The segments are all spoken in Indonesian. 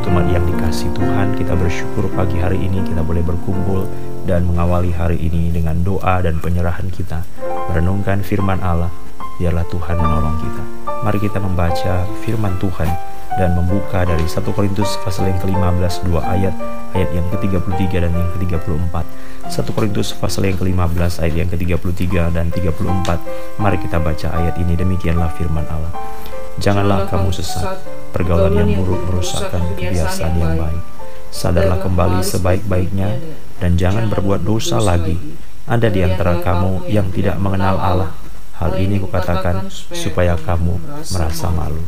Umat-umat yang dikasih Tuhan Kita bersyukur pagi hari ini kita boleh berkumpul Dan mengawali hari ini dengan doa dan penyerahan kita. Merenungkan firman Allah Biarlah Tuhan menolong kita. Mari kita membaca firman Tuhan Dan membuka dari 1 Korintus pasal yang ke-15 dua ayat Ayat yang ke-33 dan yang ke-34 1 Korintus pasal yang ke-15 ayat yang ke-33 dan 34 Mari kita baca ayat ini Demikianlah firman Allah Janganlah kamu sesat Pergaulan yang buruk merusakkan kebiasaan yang baik. Sadarlah kembali sebaik-baiknya dan jangan berbuat dosa lagi. Ada di antara kamu yang tidak mengenal Allah. Hal ini kukatakan supaya kamu merasa malu.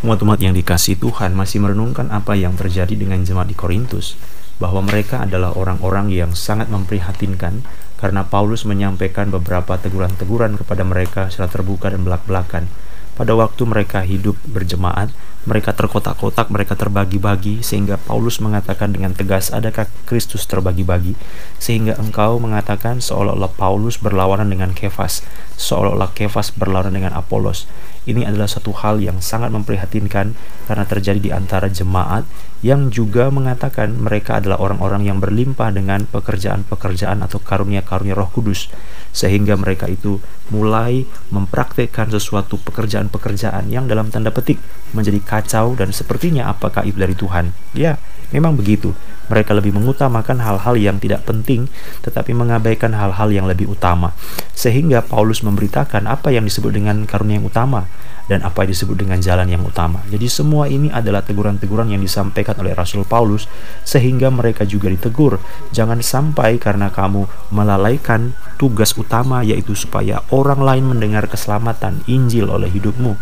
Umat-umat yang dikasih Tuhan masih merenungkan apa yang terjadi dengan jemaat di Korintus, bahwa mereka adalah orang-orang yang sangat memprihatinkan karena Paulus menyampaikan beberapa teguran-teguran kepada mereka secara terbuka dan belak-belakan. Pada waktu mereka hidup berjemaat, mereka terkotak-kotak, mereka terbagi-bagi, sehingga Paulus mengatakan dengan tegas, adakah Kristus terbagi-bagi? Sehingga engkau mengatakan seolah-olah Paulus berlawanan dengan Kefas, seolah-olah Kefas berlawanan dengan Apolos. Ini adalah satu hal yang sangat memprihatinkan karena terjadi di antara jemaat yang juga mengatakan mereka adalah orang-orang yang berlimpah dengan pekerjaan-pekerjaan atau karunia-karunia Roh Kudus sehingga mereka itu mulai mempraktekkan sesuatu pekerjaan-pekerjaan yang dalam tanda petik menjadi kacau dan sepertinya apakah itu dari Tuhan. Ya, memang begitu. Mereka lebih mengutamakan hal-hal yang tidak penting, tetapi mengabaikan hal-hal yang lebih utama. Sehingga Paulus memberitakan apa yang disebut dengan karunia yang utama dan apa yang disebut dengan jalan yang utama. Jadi semua ini adalah teguran-teguran yang disampaikan oleh Rasul Paulus sehingga mereka juga ditegur. Jangan sampai karena kamu melalaikan tugas utama yaitu supaya orang lain mendengar keselamatan Injil oleh hidupmu,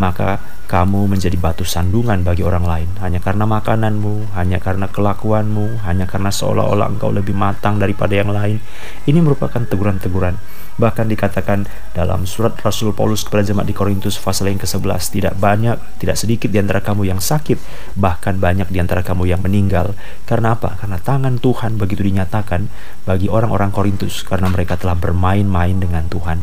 maka kamu menjadi batu sandungan bagi orang lain hanya karena makananmu, hanya karena kelakuanmu, hanya karena seolah-olah engkau lebih matang daripada yang lain. Ini merupakan teguran-teguran. Bahkan dikatakan dalam surat Rasul Paulus kepada jemaat di Korintus pasal yang ke-11, tidak banyak, tidak sedikit di antara kamu yang sakit, bahkan banyak di antara kamu yang meninggal. Karena apa? Karena tangan Tuhan begitu dinyatakan bagi orang-orang Korintus karena mereka telah bermain-main dengan Tuhan.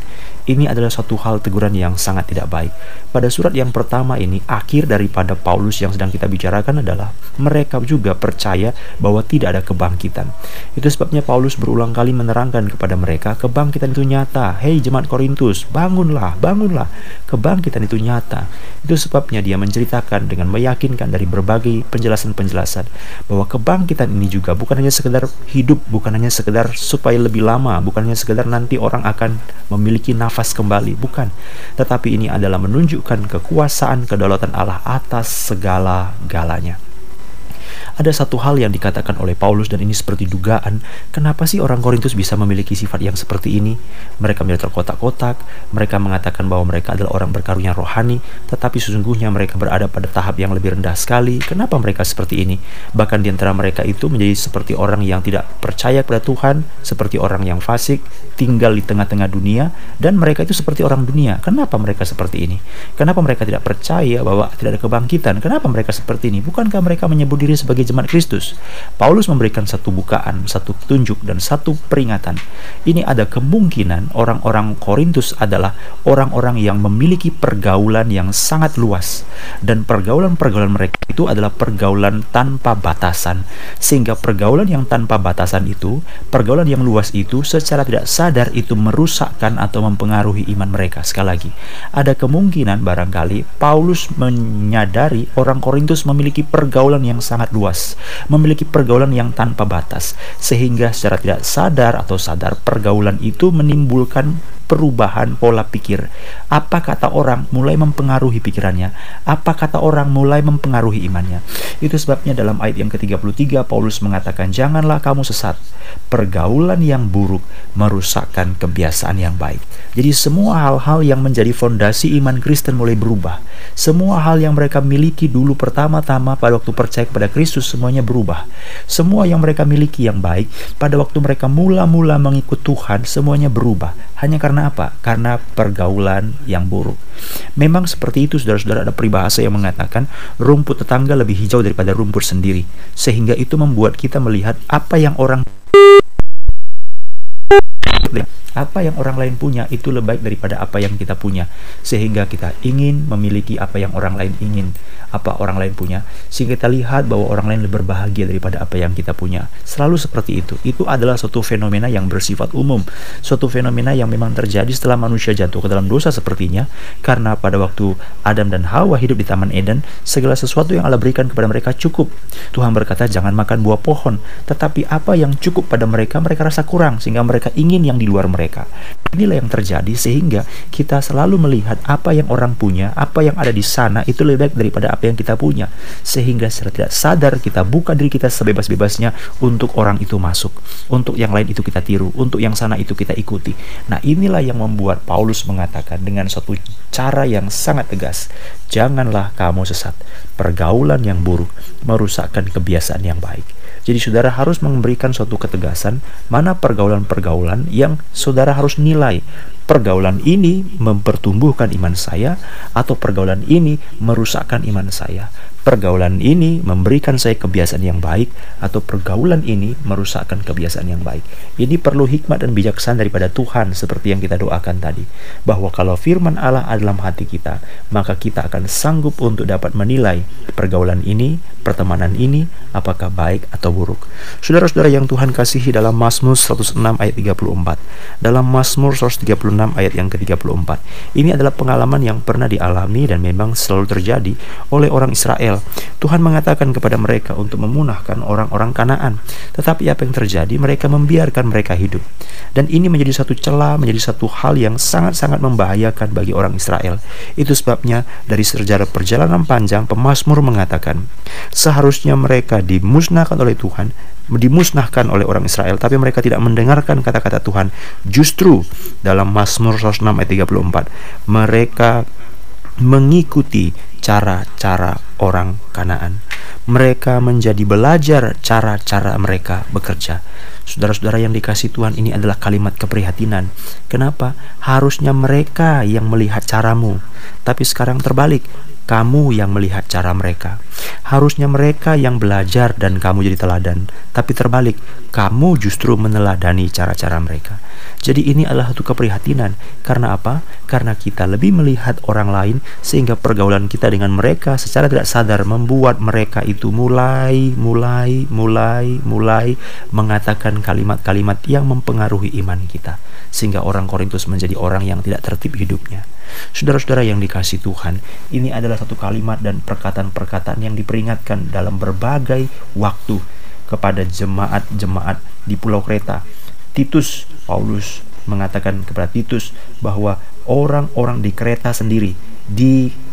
Ini adalah suatu hal teguran yang sangat tidak baik. Pada surat yang pertama ini, akhir daripada Paulus yang sedang kita bicarakan adalah mereka juga percaya bahwa tidak ada kebangkitan. Itu sebabnya Paulus berulang kali menerangkan kepada mereka kebangkitan itu nyata. Hei jemaat Korintus, bangunlah, bangunlah. Kebangkitan itu nyata. Itu sebabnya dia menceritakan dengan meyakinkan dari berbagai penjelasan-penjelasan bahwa kebangkitan ini juga bukan hanya sekedar hidup, bukan hanya sekedar supaya lebih lama, bukan hanya sekedar nanti orang akan memiliki nafas nafas kembali, bukan. Tetapi ini adalah menunjukkan kekuasaan kedaulatan Allah atas segala-galanya ada satu hal yang dikatakan oleh Paulus dan ini seperti dugaan, kenapa sih orang Korintus bisa memiliki sifat yang seperti ini? Mereka menjadi terkotak-kotak, mereka mengatakan bahwa mereka adalah orang berkarunia rohani, tetapi sesungguhnya mereka berada pada tahap yang lebih rendah sekali. Kenapa mereka seperti ini? Bahkan di antara mereka itu menjadi seperti orang yang tidak percaya kepada Tuhan, seperti orang yang fasik, tinggal di tengah-tengah dunia, dan mereka itu seperti orang dunia. Kenapa mereka seperti ini? Kenapa mereka tidak percaya bahwa tidak ada kebangkitan? Kenapa mereka seperti ini? Bukankah mereka menyebut diri sebagai jemaat Kristus. Paulus memberikan satu bukaan, satu petunjuk, dan satu peringatan. Ini ada kemungkinan orang-orang Korintus adalah orang-orang yang memiliki pergaulan yang sangat luas. Dan pergaulan-pergaulan mereka itu adalah pergaulan tanpa batasan. Sehingga pergaulan yang tanpa batasan itu, pergaulan yang luas itu secara tidak sadar itu merusakkan atau mempengaruhi iman mereka. Sekali lagi, ada kemungkinan barangkali Paulus menyadari orang Korintus memiliki pergaulan yang sangat luas luas, memiliki pergaulan yang tanpa batas, sehingga secara tidak sadar atau sadar pergaulan itu menimbulkan perubahan pola pikir. Apa kata orang mulai mempengaruhi pikirannya, apa kata orang mulai mempengaruhi imannya. Itu sebabnya dalam ayat yang ke-33 Paulus mengatakan, "Janganlah kamu sesat. Pergaulan yang buruk merusakkan kebiasaan yang baik." Jadi semua hal-hal yang menjadi fondasi iman Kristen mulai berubah. Semua hal yang mereka miliki dulu pertama-tama pada waktu percaya kepada Kristus semuanya berubah. Semua yang mereka miliki yang baik pada waktu mereka mula-mula mengikut Tuhan semuanya berubah. Hanya karena apa? Karena pergaulan yang buruk. Memang seperti itu saudara-saudara ada peribahasa yang mengatakan rumput tetangga lebih hijau daripada rumput sendiri. Sehingga itu membuat kita melihat apa yang orang Apa yang orang lain punya itu lebih baik daripada apa yang kita punya. Sehingga kita ingin memiliki apa yang orang lain ingin, apa orang lain punya. Sehingga kita lihat bahwa orang lain lebih berbahagia daripada apa yang kita punya. Selalu seperti itu. Itu adalah suatu fenomena yang bersifat umum. Suatu fenomena yang memang terjadi setelah manusia jatuh ke dalam dosa sepertinya. Karena pada waktu Adam dan Hawa hidup di Taman Eden, segala sesuatu yang Allah berikan kepada mereka cukup. Tuhan berkata jangan makan buah pohon. Tetapi apa yang cukup pada mereka, mereka rasa kurang. Sehingga mereka ingin yang di luar mereka mereka. Inilah yang terjadi sehingga kita selalu melihat apa yang orang punya, apa yang ada di sana itu lebih baik daripada apa yang kita punya. Sehingga secara tidak sadar kita buka diri kita sebebas-bebasnya untuk orang itu masuk, untuk yang lain itu kita tiru, untuk yang sana itu kita ikuti. Nah, inilah yang membuat Paulus mengatakan dengan suatu cara yang sangat tegas, janganlah kamu sesat. Pergaulan yang buruk merusakkan kebiasaan yang baik. Jadi saudara harus memberikan suatu ketegasan mana pergaulan-pergaulan yang saudara harus nilai. Pergaulan ini mempertumbuhkan iman saya atau pergaulan ini merusakkan iman saya pergaulan ini memberikan saya kebiasaan yang baik atau pergaulan ini merusakkan kebiasaan yang baik. Ini perlu hikmat dan bijaksana daripada Tuhan seperti yang kita doakan tadi. Bahwa kalau firman Allah ada dalam hati kita, maka kita akan sanggup untuk dapat menilai pergaulan ini, pertemanan ini, apakah baik atau buruk. Saudara-saudara yang Tuhan kasihi dalam Mazmur 106 ayat 34. Dalam Mazmur 136 ayat yang ke-34. Ini adalah pengalaman yang pernah dialami dan memang selalu terjadi oleh orang Israel Israel. Tuhan mengatakan kepada mereka untuk memunahkan orang-orang Kanaan. Tetapi apa yang terjadi? Mereka membiarkan mereka hidup. Dan ini menjadi satu celah, menjadi satu hal yang sangat-sangat membahayakan bagi orang Israel. Itu sebabnya dari sejarah perjalanan panjang, pemazmur mengatakan, seharusnya mereka dimusnahkan oleh Tuhan, dimusnahkan oleh orang Israel tapi mereka tidak mendengarkan kata-kata Tuhan justru dalam Mazmur 106 ayat 34 mereka mengikuti cara-cara orang Kanaan. Mereka menjadi belajar cara-cara mereka bekerja. Saudara-saudara yang dikasih Tuhan ini adalah kalimat keprihatinan. Kenapa? Harusnya mereka yang melihat caramu. Tapi sekarang terbalik, kamu yang melihat cara mereka. Harusnya mereka yang belajar dan kamu jadi teladan, tapi terbalik, kamu justru meneladani cara-cara mereka. Jadi ini adalah satu keprihatinan. Karena apa? Karena kita lebih melihat orang lain sehingga pergaulan kita dengan mereka secara tidak sadar membuat mereka itu mulai, mulai, mulai, mulai mengatakan kalimat-kalimat yang mempengaruhi iman kita. Sehingga orang Korintus menjadi orang yang tidak tertib hidupnya. Saudara-saudara yang dikasih Tuhan, ini adalah satu kalimat dan perkataan-perkataan yang diperingatkan dalam berbagai waktu kepada jemaat-jemaat di Pulau Kreta Titus, Paulus mengatakan kepada Titus bahwa orang-orang di kereta sendiri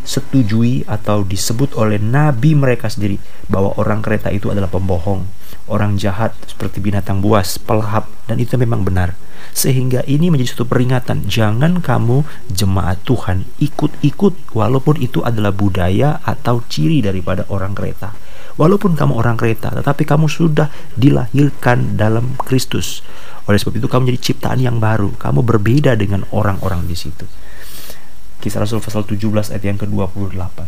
disetujui atau disebut oleh nabi mereka sendiri bahwa orang kereta itu adalah pembohong, orang jahat seperti binatang buas, pelahap dan itu memang benar. Sehingga ini menjadi satu peringatan, jangan kamu jemaat Tuhan ikut-ikut walaupun itu adalah budaya atau ciri daripada orang kereta. Walaupun kamu orang kereta, tetapi kamu sudah dilahirkan dalam Kristus. Oleh sebab itu kamu menjadi ciptaan yang baru. Kamu berbeda dengan orang-orang di situ. Kisah Rasul pasal 17 ayat yang ke-28.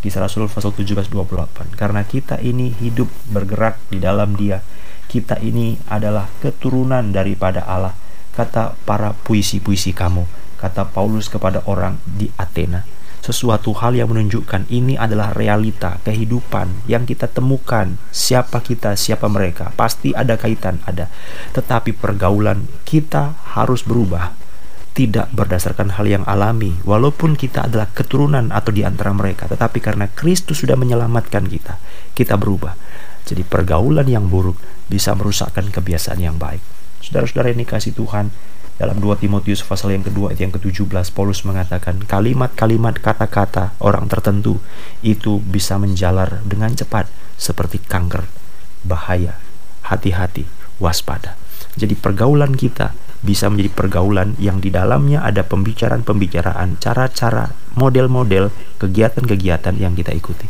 Kisah Rasul pasal 17 28. Karena kita ini hidup bergerak di dalam Dia. Kita ini adalah keturunan daripada Allah. Kata para puisi-puisi kamu, kata Paulus kepada orang di Athena sesuatu hal yang menunjukkan ini adalah realita kehidupan yang kita temukan siapa kita siapa mereka pasti ada kaitan ada tetapi pergaulan kita harus berubah tidak berdasarkan hal yang alami walaupun kita adalah keturunan atau di antara mereka tetapi karena Kristus sudah menyelamatkan kita kita berubah. Jadi pergaulan yang buruk bisa merusakkan kebiasaan yang baik. Saudara-saudara ini kasih Tuhan dalam 2 Timotius pasal yang kedua ayat yang ke-17 Paulus mengatakan kalimat-kalimat kata-kata orang tertentu itu bisa menjalar dengan cepat seperti kanker, bahaya, hati-hati, waspada. Jadi pergaulan kita bisa menjadi pergaulan yang di dalamnya ada pembicaraan-pembicaraan, cara-cara, model-model, kegiatan-kegiatan yang kita ikuti.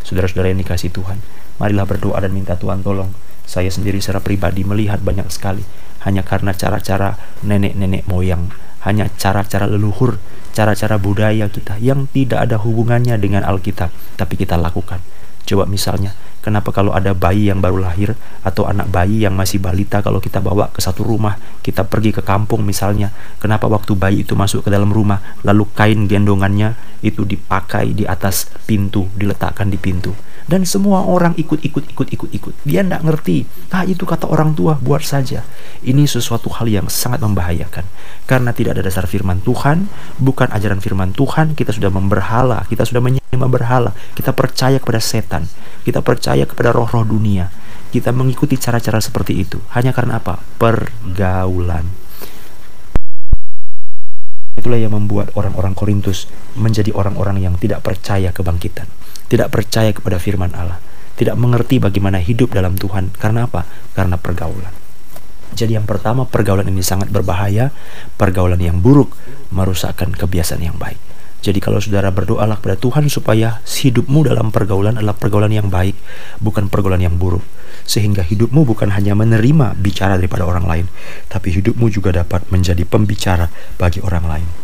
Saudara-saudara yang dikasih Tuhan, marilah berdoa dan minta Tuhan tolong. Saya sendiri secara pribadi melihat banyak sekali hanya karena cara-cara nenek-nenek moyang, hanya cara-cara leluhur, cara-cara budaya kita yang tidak ada hubungannya dengan Alkitab, tapi kita lakukan. Coba misalnya, Kenapa kalau ada bayi yang baru lahir atau anak bayi yang masih balita kalau kita bawa ke satu rumah, kita pergi ke kampung misalnya, kenapa waktu bayi itu masuk ke dalam rumah lalu kain gendongannya itu dipakai di atas pintu, diletakkan di pintu dan semua orang ikut ikut ikut ikut ikut. Dia tidak ngerti. Ah itu kata orang tua buat saja. Ini sesuatu hal yang sangat membahayakan. Karena tidak ada dasar firman Tuhan bukan ajaran firman Tuhan kita sudah memberhala kita sudah menyembah berhala. Kita percaya kepada setan. Kita percaya kepada roh-roh dunia. Kita mengikuti cara-cara seperti itu. Hanya karena apa? Pergaulan. Itulah yang membuat orang-orang Korintus menjadi orang-orang yang tidak percaya kebangkitan tidak percaya kepada firman Allah, tidak mengerti bagaimana hidup dalam Tuhan. Karena apa? Karena pergaulan. Jadi yang pertama pergaulan ini sangat berbahaya, pergaulan yang buruk merusakkan kebiasaan yang baik. Jadi kalau saudara berdoalah kepada Tuhan supaya hidupmu dalam pergaulan adalah pergaulan yang baik, bukan pergaulan yang buruk. Sehingga hidupmu bukan hanya menerima bicara daripada orang lain, tapi hidupmu juga dapat menjadi pembicara bagi orang lain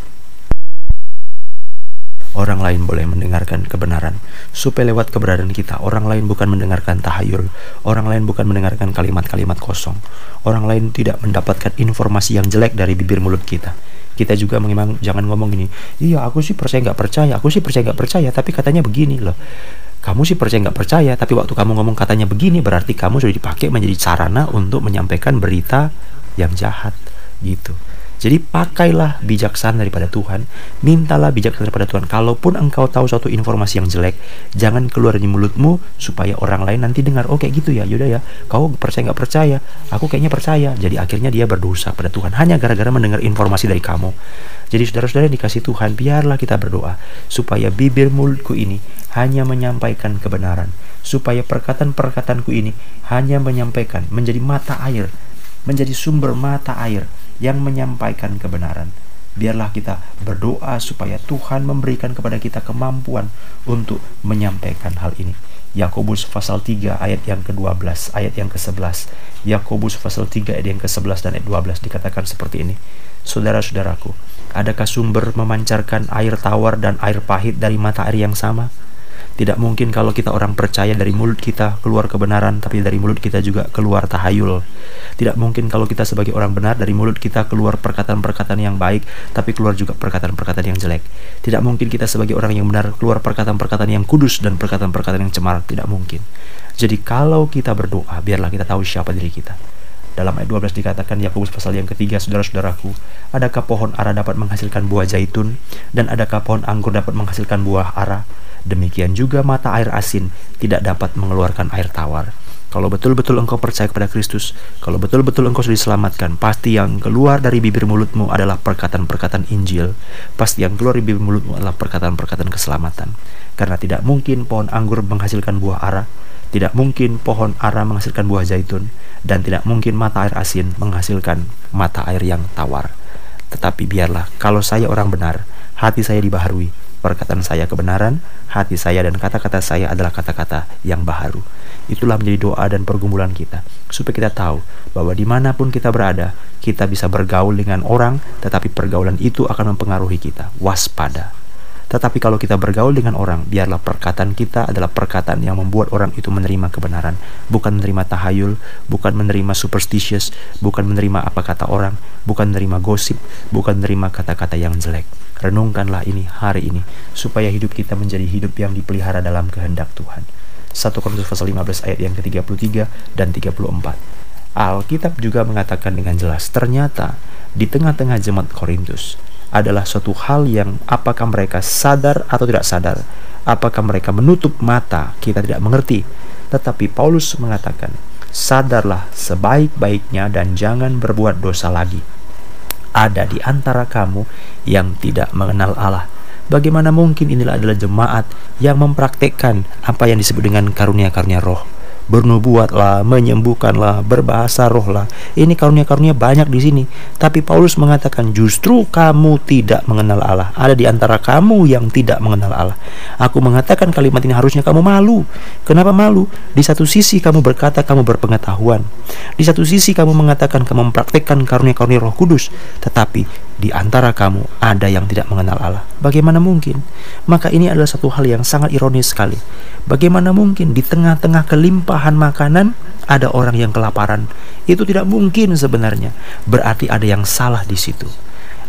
orang lain boleh mendengarkan kebenaran. Supaya lewat keberadaan kita, orang lain bukan mendengarkan tahayul, orang lain bukan mendengarkan kalimat-kalimat kosong. Orang lain tidak mendapatkan informasi yang jelek dari bibir mulut kita. Kita juga memang jangan ngomong gini, iya aku sih percaya nggak percaya, aku sih percaya nggak percaya, tapi katanya begini loh. Kamu sih percaya nggak percaya, tapi waktu kamu ngomong katanya begini, berarti kamu sudah dipakai menjadi sarana untuk menyampaikan berita yang jahat gitu. Jadi pakailah bijaksana daripada Tuhan, mintalah bijaksana daripada Tuhan. Kalaupun engkau tahu suatu informasi yang jelek, jangan keluar dari mulutmu supaya orang lain nanti dengar, oh kayak gitu ya, yaudah ya, kau percaya nggak percaya, aku kayaknya percaya. Jadi akhirnya dia berdosa pada Tuhan hanya gara-gara mendengar informasi dari kamu. Jadi saudara-saudara yang dikasih Tuhan, biarlah kita berdoa supaya bibir mulutku ini hanya menyampaikan kebenaran, supaya perkataan-perkataanku ini hanya menyampaikan menjadi mata air, menjadi sumber mata air yang menyampaikan kebenaran. Biarlah kita berdoa supaya Tuhan memberikan kepada kita kemampuan untuk menyampaikan hal ini. Yakobus pasal 3 ayat yang ke-12, ayat yang ke-11. Yakobus pasal 3 ayat yang ke-11 dan ayat 12 dikatakan seperti ini. Saudara-saudaraku, adakah sumber memancarkan air tawar dan air pahit dari mata air yang sama? Tidak mungkin kalau kita orang percaya dari mulut kita keluar kebenaran, tapi dari mulut kita juga keluar tahayul. Tidak mungkin kalau kita sebagai orang benar dari mulut kita keluar perkataan-perkataan yang baik, tapi keluar juga perkataan-perkataan yang jelek. Tidak mungkin kita sebagai orang yang benar keluar perkataan-perkataan yang kudus dan perkataan-perkataan yang cemar. Tidak mungkin. Jadi kalau kita berdoa, biarlah kita tahu siapa diri kita. Dalam ayat 12 dikatakan Yakobus pasal yang ketiga, saudara-saudaraku, adakah pohon ara dapat menghasilkan buah zaitun dan adakah pohon anggur dapat menghasilkan buah ara? Demikian juga mata air asin tidak dapat mengeluarkan air tawar. Kalau betul-betul engkau percaya kepada Kristus, kalau betul-betul engkau sudah diselamatkan, pasti yang keluar dari bibir mulutmu adalah perkataan-perkataan Injil. Pasti yang keluar dari bibir mulutmu adalah perkataan-perkataan keselamatan. Karena tidak mungkin pohon anggur menghasilkan buah ara, tidak mungkin pohon ara menghasilkan buah zaitun, dan tidak mungkin mata air asin menghasilkan mata air yang tawar. Tetapi biarlah, kalau saya orang benar, hati saya dibaharui, perkataan saya kebenaran, hati saya dan kata-kata saya adalah kata-kata yang baharu. Itulah menjadi doa dan pergumulan kita, supaya kita tahu bahwa di mana pun kita berada, kita bisa bergaul dengan orang, tetapi pergaulan itu akan mempengaruhi kita. Waspada. Tetapi kalau kita bergaul dengan orang, biarlah perkataan kita adalah perkataan yang membuat orang itu menerima kebenaran, bukan menerima tahayul, bukan menerima superstitious, bukan menerima apa kata orang, bukan menerima gosip, bukan menerima kata-kata yang jelek. Renungkanlah ini hari ini supaya hidup kita menjadi hidup yang dipelihara dalam kehendak Tuhan. 1 Korintus pasal 15 ayat yang ke-33 dan 34. Alkitab juga mengatakan dengan jelas, ternyata di tengah-tengah jemaat Korintus adalah suatu hal yang apakah mereka sadar atau tidak sadar, apakah mereka menutup mata, kita tidak mengerti. Tetapi Paulus mengatakan, sadarlah sebaik-baiknya dan jangan berbuat dosa lagi ada di antara kamu yang tidak mengenal Allah. Bagaimana mungkin inilah adalah jemaat yang mempraktekkan apa yang disebut dengan karunia-karunia roh bernubuatlah, menyembuhkanlah, berbahasa rohlah. Ini karunia-karunia banyak di sini. Tapi Paulus mengatakan justru kamu tidak mengenal Allah. Ada di antara kamu yang tidak mengenal Allah. Aku mengatakan kalimat ini harusnya kamu malu. Kenapa malu? Di satu sisi kamu berkata kamu berpengetahuan. Di satu sisi kamu mengatakan kamu mempraktekkan karunia-karunia Roh Kudus, tetapi di antara kamu ada yang tidak mengenal Allah. Bagaimana mungkin? Maka ini adalah satu hal yang sangat ironis sekali. Bagaimana mungkin di tengah-tengah kelimpahan makanan ada orang yang kelaparan? Itu tidak mungkin sebenarnya. Berarti ada yang salah di situ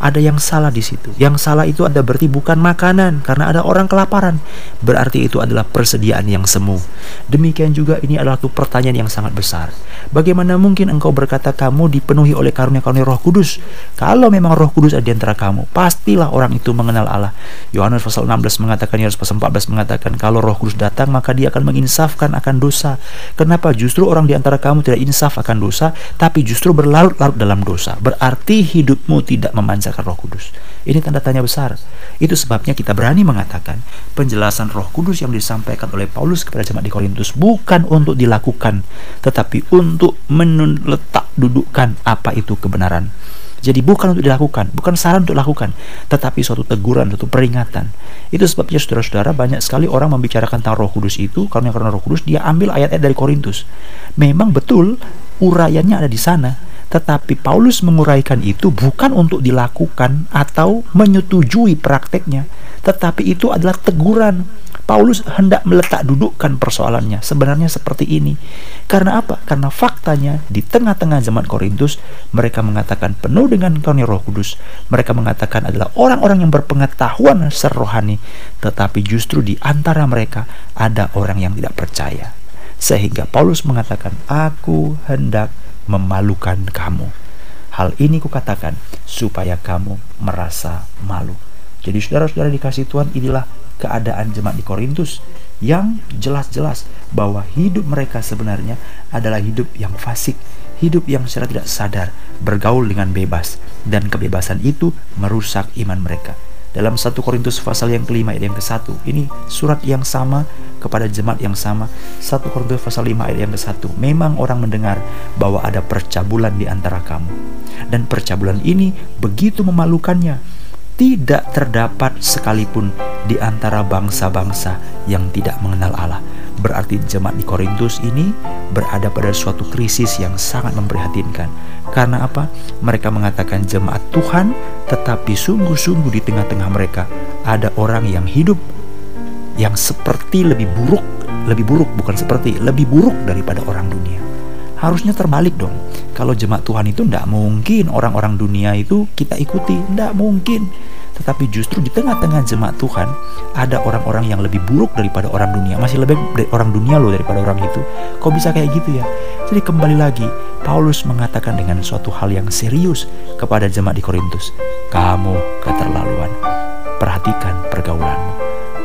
ada yang salah di situ. Yang salah itu ada berarti bukan makanan karena ada orang kelaparan. Berarti itu adalah persediaan yang semu. Demikian juga ini adalah satu pertanyaan yang sangat besar. Bagaimana mungkin engkau berkata kamu dipenuhi oleh karunia-karunia Roh Kudus? Kalau memang Roh Kudus ada di antara kamu, pastilah orang itu mengenal Allah. Yohanes pasal 16 mengatakan, Yohanes pasal 14 mengatakan, kalau Roh Kudus datang maka dia akan menginsafkan akan dosa. Kenapa justru orang di antara kamu tidak insaf akan dosa, tapi justru berlarut-larut dalam dosa? Berarti hidupmu tidak memancar memancarkan Roh Kudus? Ini tanda tanya besar. Itu sebabnya kita berani mengatakan penjelasan Roh Kudus yang disampaikan oleh Paulus kepada jemaat di Korintus bukan untuk dilakukan, tetapi untuk menletak dudukkan apa itu kebenaran. Jadi bukan untuk dilakukan, bukan saran untuk dilakukan, tetapi suatu teguran, suatu peringatan. Itu sebabnya saudara-saudara banyak sekali orang membicarakan tentang Roh Kudus itu karena karena Roh Kudus dia ambil ayat-ayat dari Korintus. Memang betul uraiannya ada di sana, tetapi Paulus menguraikan itu bukan untuk dilakukan atau menyetujui prakteknya, tetapi itu adalah teguran. Paulus hendak meletak dudukkan persoalannya sebenarnya seperti ini. Karena apa? Karena faktanya di tengah-tengah zaman Korintus mereka mengatakan penuh dengan karunia Roh Kudus. Mereka mengatakan adalah orang-orang yang berpengetahuan serohani, tetapi justru di antara mereka ada orang yang tidak percaya. Sehingga Paulus mengatakan, "Aku hendak memalukan kamu. Hal ini kukatakan supaya kamu merasa malu. Jadi saudara-saudara dikasih Tuhan inilah keadaan jemaat di Korintus yang jelas-jelas bahwa hidup mereka sebenarnya adalah hidup yang fasik, hidup yang secara tidak sadar bergaul dengan bebas dan kebebasan itu merusak iman mereka. Dalam satu Korintus pasal yang kelima ayat yang ke satu ini surat yang sama kepada jemaat yang sama. Satu Korintus pasal 5 ayat yang ke satu memang orang mendengar bahwa ada percabulan di antara kamu. Dan percabulan ini begitu memalukannya tidak terdapat sekalipun di antara bangsa-bangsa yang tidak mengenal Allah berarti jemaat di Korintus ini berada pada suatu krisis yang sangat memprihatinkan karena apa? Mereka mengatakan jemaat Tuhan, tetapi sungguh-sungguh di tengah-tengah mereka ada orang yang hidup yang seperti lebih buruk, lebih buruk bukan seperti, lebih buruk daripada orang dunia. Harusnya terbalik dong. Kalau jemaat Tuhan itu tidak mungkin orang-orang dunia itu kita ikuti, tidak mungkin. Tetapi justru di tengah-tengah jemaat Tuhan ada orang-orang yang lebih buruk daripada orang dunia. Masih lebih dari orang dunia loh daripada orang itu. Kok bisa kayak gitu ya? Jadi kembali lagi, Paulus mengatakan dengan suatu hal yang serius kepada jemaat di Korintus. Kamu keterlaluan. Perhatikan pergaulanmu.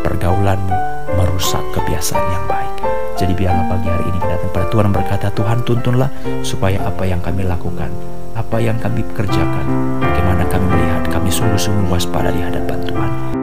Pergaulanmu merusak kebiasaan yang baik. Jadi biarlah pagi hari ini kita datang pada Tuhan berkata, Tuhan tuntunlah supaya apa yang kami lakukan apa yang kami kerjakan, bagaimana kami melihat kami sungguh-sungguh waspada di hadapan Tuhan.